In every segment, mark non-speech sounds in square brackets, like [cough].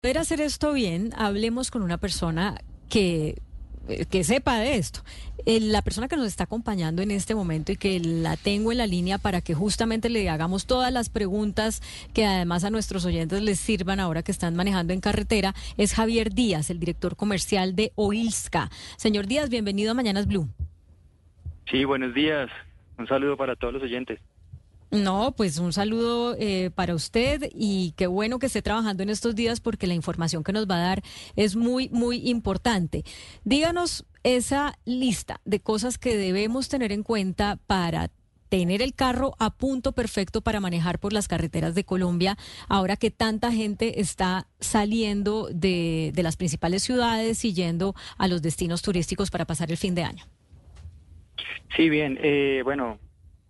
poder hacer esto bien, hablemos con una persona que, eh, que sepa de esto. Eh, la persona que nos está acompañando en este momento y que la tengo en la línea para que justamente le hagamos todas las preguntas que además a nuestros oyentes les sirvan ahora que están manejando en carretera es Javier Díaz, el director comercial de Oilska. Señor Díaz, bienvenido a Mañanas Blue. Sí, buenos días. Un saludo para todos los oyentes. No, pues un saludo eh, para usted y qué bueno que esté trabajando en estos días porque la información que nos va a dar es muy, muy importante. Díganos esa lista de cosas que debemos tener en cuenta para tener el carro a punto perfecto para manejar por las carreteras de Colombia, ahora que tanta gente está saliendo de, de las principales ciudades y yendo a los destinos turísticos para pasar el fin de año. Sí, bien, eh, bueno,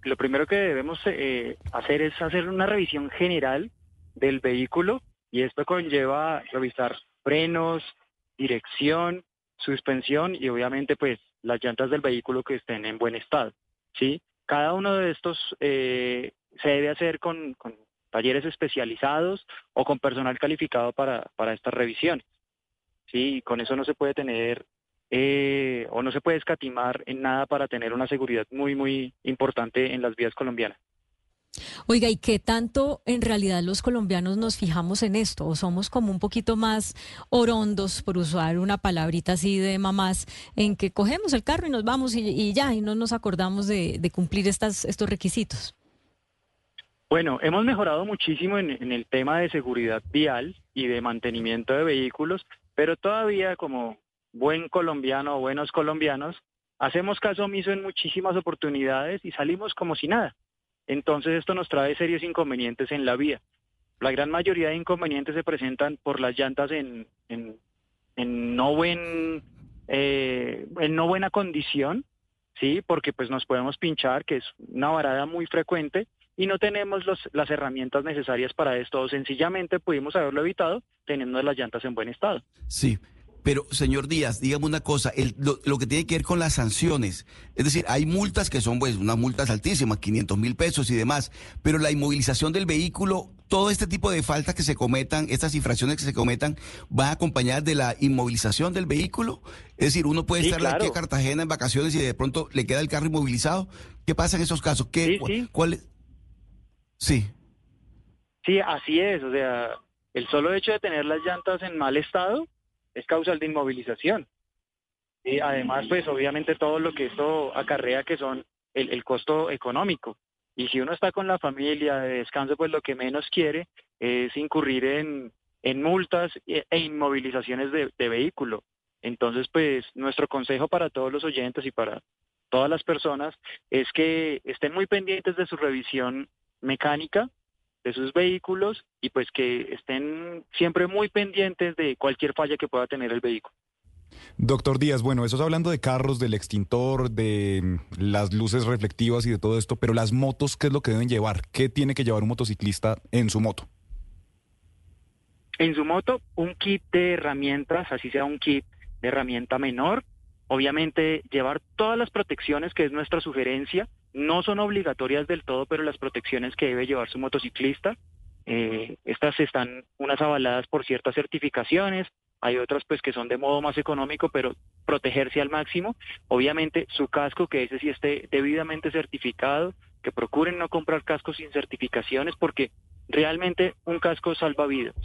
lo primero que debemos eh, hacer es hacer una revisión general del vehículo y esto conlleva revisar frenos, dirección, suspensión y obviamente pues las llantas del vehículo que estén en buen estado. ¿sí? Cada uno de estos eh, se debe hacer con, talleres especializados o con personal calificado para, para estas revisiones. ¿sí? con eso no se puede tener eh, o no se puede escatimar en nada para tener una seguridad muy, muy importante en las vías colombianas. Oiga, ¿y qué tanto en realidad los colombianos nos fijamos en esto? ¿O somos como un poquito más orondos, por usar una palabrita así de mamás, en que cogemos el carro y nos vamos y, ya, y no nos acordamos de, cumplir estas, estos requisitos? Bueno, hemos mejorado muchísimo en, en el tema de seguridad vial y de mantenimiento de vehículos, pero todavía, como buen colombiano o buenos colombianos, hacemos caso omiso en muchísimas oportunidades y salimos como si nada. Entonces esto nos trae serios inconvenientes en la vía. La gran mayoría de inconvenientes se presentan por las llantas en, en, no buen eh, en no buena condición, sí, porque pues nos podemos pinchar, que es una varada muy frecuente, y no tenemos los, las herramientas necesarias para esto, o sencillamente pudimos haberlo evitado teniendo las llantas en buen estado. Sí. Pero, señor Díaz, dígame una cosa, lo, que tiene que ver con las sanciones. Es decir, hay multas que son, pues, unas multas altísimas, 500 mil pesos y demás, pero la inmovilización del vehículo, todo este tipo de faltas que se cometan, estas infracciones que se cometan, ¿van acompañadas de la inmovilización del vehículo? Es decir, uno puede estar aquí en Cartagena en vacaciones y de pronto le queda el carro inmovilizado. ¿Qué pasa en esos casos? ¿Qué, sí, ¿Cuál? Sí. Sí, así es. O sea, el solo hecho de tener las llantas en mal estado es causal de inmovilización. Y además, pues obviamente todo lo que esto acarrea que son el, costo económico. Y si uno está con la familia de descanso, pues lo que menos quiere es incurrir en, en multas e, e inmovilizaciones de, de vehículo. Entonces, pues nuestro consejo para todos los oyentes y para todas las personas es que estén muy pendientes de su revisión mecánica, de sus vehículos y pues que estén siempre muy pendientes de cualquier falla que pueda tener el vehículo. Doctor Díaz, bueno, eso es hablando de carros, del extintor, de mm, las luces reflectivas y de todo esto, pero las motos, ¿qué es lo que deben llevar? ¿Qué tiene que llevar un motociclista en su moto? En su moto, un kit de herramientas, así sea un kit de herramienta menor, obviamente llevar todas las protecciones, que es nuestra sugerencia, no son obligatorias del todo, pero las protecciones que debe llevar su motociclista, eh, estas están unas avaladas por ciertas certificaciones, hay otras pues que son de modo más económico, pero protegerse al máximo. Obviamente su casco, que ese sí esté debidamente certificado, que procuren no comprar cascos sin certificaciones, porque realmente un casco salva vidas,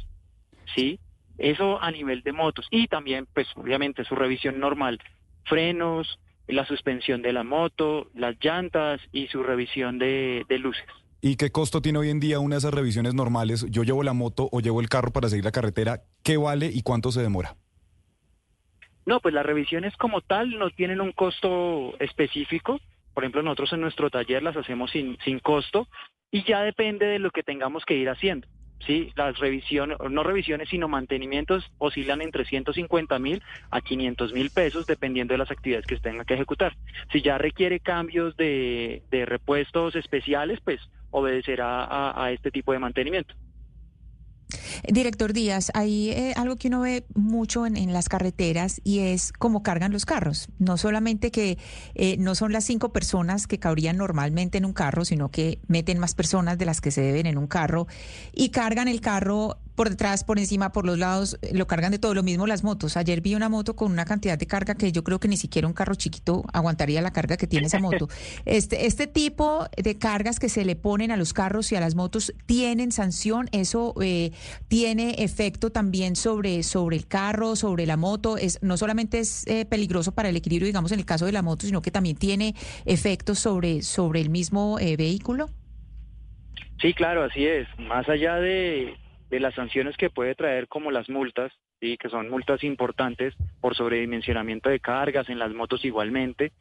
¿sí? Eso a nivel de motos. Y también, pues obviamente su revisión normal, frenos, la suspensión de la moto, las llantas y su revisión de, luces. ¿Y qué costo tiene hoy en día una de esas revisiones normales? Yo llevo la moto o llevo el carro para seguir la carretera. ¿Qué vale y cuánto se demora? No, pues las revisiones como tal no tienen un costo específico. Por ejemplo, nosotros en nuestro taller las hacemos sin, sin costo y ya depende de lo que tengamos que ir haciendo. Sí, las revisiones, no revisiones, sino mantenimientos oscilan entre 150 mil a 500 mil pesos dependiendo de las actividades que se tengan que ejecutar. Si ya requiere cambios de, de repuestos especiales, pues obedecerá a este tipo de mantenimiento. Director Díaz, hay eh, algo que uno ve mucho en, las carreteras y es cómo cargan los carros. No solamente que eh, no son las cinco personas que cabrían normalmente en un carro, sino que meten más personas de las que se deben en un carro y cargan el carro por detrás, por encima, por los lados, eh, lo cargan de todo. Lo mismo las motos. Ayer vi una moto con una cantidad de carga que yo creo que ni siquiera un carro chiquito aguantaría la carga que tiene esa moto. [laughs] Este, este tipo de cargas que se le ponen a los carros y a las motos tienen sanción. Eso eh, tiene efecto también sobre, sobre el carro, sobre la moto. Es, no solamente es eh, peligroso para el equilibrio, digamos, en el caso de la moto, sino que también tiene efectos sobre, sobre el mismo vehículo. Sí, claro, así es. Más allá de, de las sanciones que puede traer como las multas, ¿sí? que son multas importantes por sobredimensionamiento de cargas en las motos igualmente,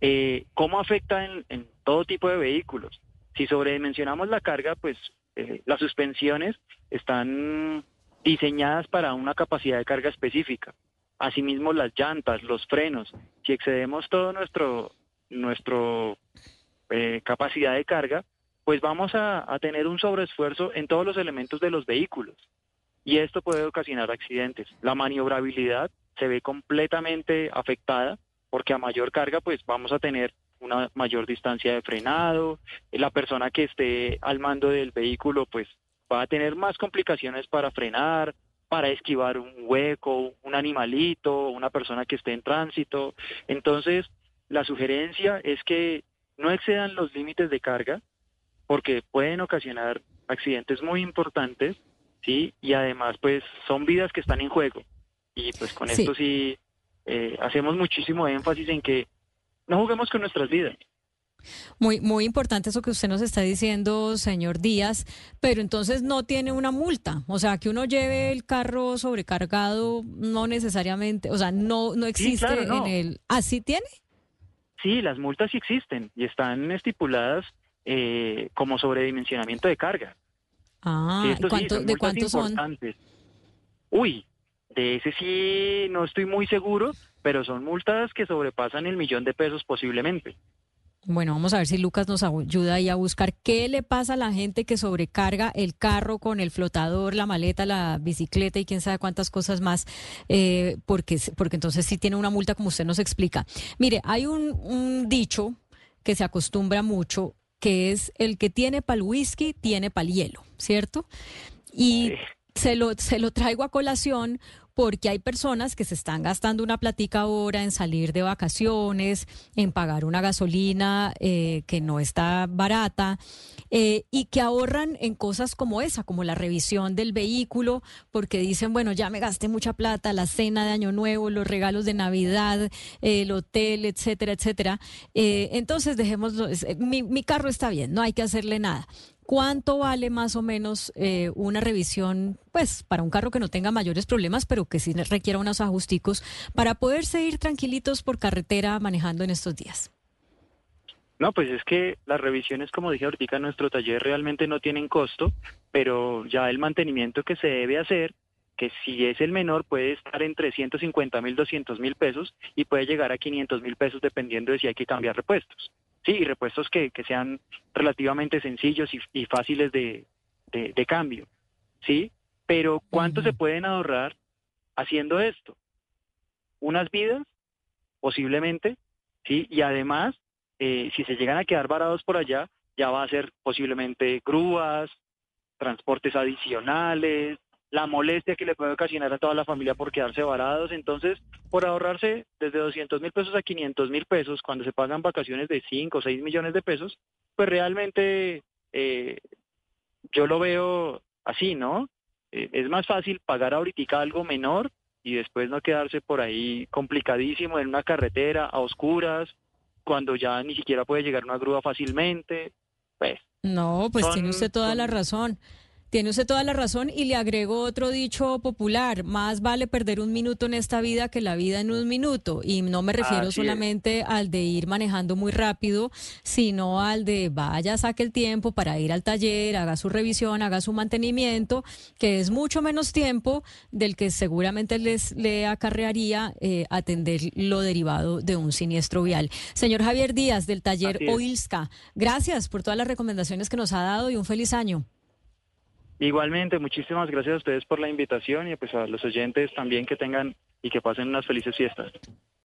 eh, ¿cómo afecta en, todo tipo de vehículos? Si sobredimensionamos la carga, pues eh, las suspensiones están diseñadas para una capacidad de carga específica. Asimismo, las llantas, los frenos. Si excedemos todo nuestro nuestro eh, capacidad de carga, pues vamos a, tener un sobreesfuerzo en todos los elementos de los vehículos. Y esto puede ocasionar accidentes. La maniobrabilidad se ve completamente afectada porque a mayor carga pues vamos a tener una mayor distancia de frenado, la persona que esté al mando del vehículo pues va a tener más complicaciones para frenar, para esquivar un hueco, un animalito, una persona que esté en tránsito. Entonces, la sugerencia es que no excedan los límites de carga, porque pueden ocasionar accidentes muy importantes, ¿sí? Y además, pues, son vidas que están en juego. Y pues con esto sí eh, hacemos muchísimo énfasis en que no juguemos con nuestras vidas. Muy, muy importante eso que usted nos está diciendo, señor Díaz, pero entonces no tiene una multa. O sea, que uno lleve el carro sobrecargado, no necesariamente, o sea, no, no existe en el. ¿Así tiene? Sí, las multas sí existen y están estipuladas eh, como sobredimensionamiento de carga. Ah, ¿de cuántos son? Uy, de ese sí no estoy muy seguro, pero son multas que sobrepasan el millón de pesos posiblemente. Bueno, vamos a ver si Lucas nos ayuda ahí a buscar qué le pasa a la gente que sobrecarga el carro con el flotador, la maleta, la bicicleta y quién sabe cuántas cosas más, eh, porque, porque entonces sí tiene una multa como usted nos explica. Mire, hay un, un dicho que se acostumbra mucho que es el que tiene para el whisky, tiene para el hielo, ¿cierto? Y se, lo, se lo traigo a colación porque hay personas que se están gastando una platica ahora en salir de vacaciones, en pagar una gasolina eh, que no está barata eh, y que ahorran en cosas como esa, como la revisión del vehículo, porque dicen, bueno, ya me gasté mucha plata, la cena de Año Nuevo, los regalos de Navidad, el hotel, etcétera, etcétera. Eh, entonces, dejémoslo, mi, mi carro está bien, no hay que hacerle nada. ¿Cuánto vale más o menos eh, una revisión, pues, para un carro que no tenga mayores problemas, pero que sí requiera unos ajusticos para poderse ir tranquilitos por carretera manejando en estos días? No, pues es que las revisiones, como dije ahorita en nuestro taller, realmente no tienen costo, pero ya el mantenimiento que se debe hacer, que si es el menor, puede estar entre 150 mil, 200 mil pesos y puede llegar a 500 mil pesos dependiendo de si hay que cambiar repuestos. Sí, y repuestos que, que sean relativamente sencillos y, fáciles de, de, cambio. ¿Sí? Pero ¿cuánto se pueden ahorrar haciendo esto? Unas vidas, posiblemente, ¿sí? Y además, eh, si se llegan a quedar varados por allá, ya va a ser posiblemente grúas, transportes adicionales, la molestia que le puede ocasionar a toda la familia por quedarse varados. Entonces, por ahorrarse desde 200 mil pesos a 500 mil pesos, cuando se pagan vacaciones de 5 o 6 millones de pesos, pues realmente eh, yo lo veo así, ¿no? Eh, es más fácil pagar ahorita algo menor y después no quedarse por ahí complicadísimo en una carretera a oscuras, cuando ya ni siquiera puede llegar una grúa fácilmente. Pues, no, pues tiene usted toda la razón. Tiene usted toda la razón y le agrego otro dicho popular, más vale perder un minuto en esta vida que la vida en un minuto. Y no me refiero solamente al de ir manejando muy rápido, sino al de vaya, saque el tiempo para ir al taller, haga su revisión, haga su mantenimiento, que es mucho menos tiempo del que seguramente les le acarrearía eh, atender lo derivado de un siniestro vial. Señor Javier Díaz, del taller OILSCA, gracias por todas las recomendaciones que nos ha dado y un feliz año. Igualmente, muchísimas gracias a ustedes por la invitación y pues a los oyentes también que tengan y que pasen unas felices fiestas.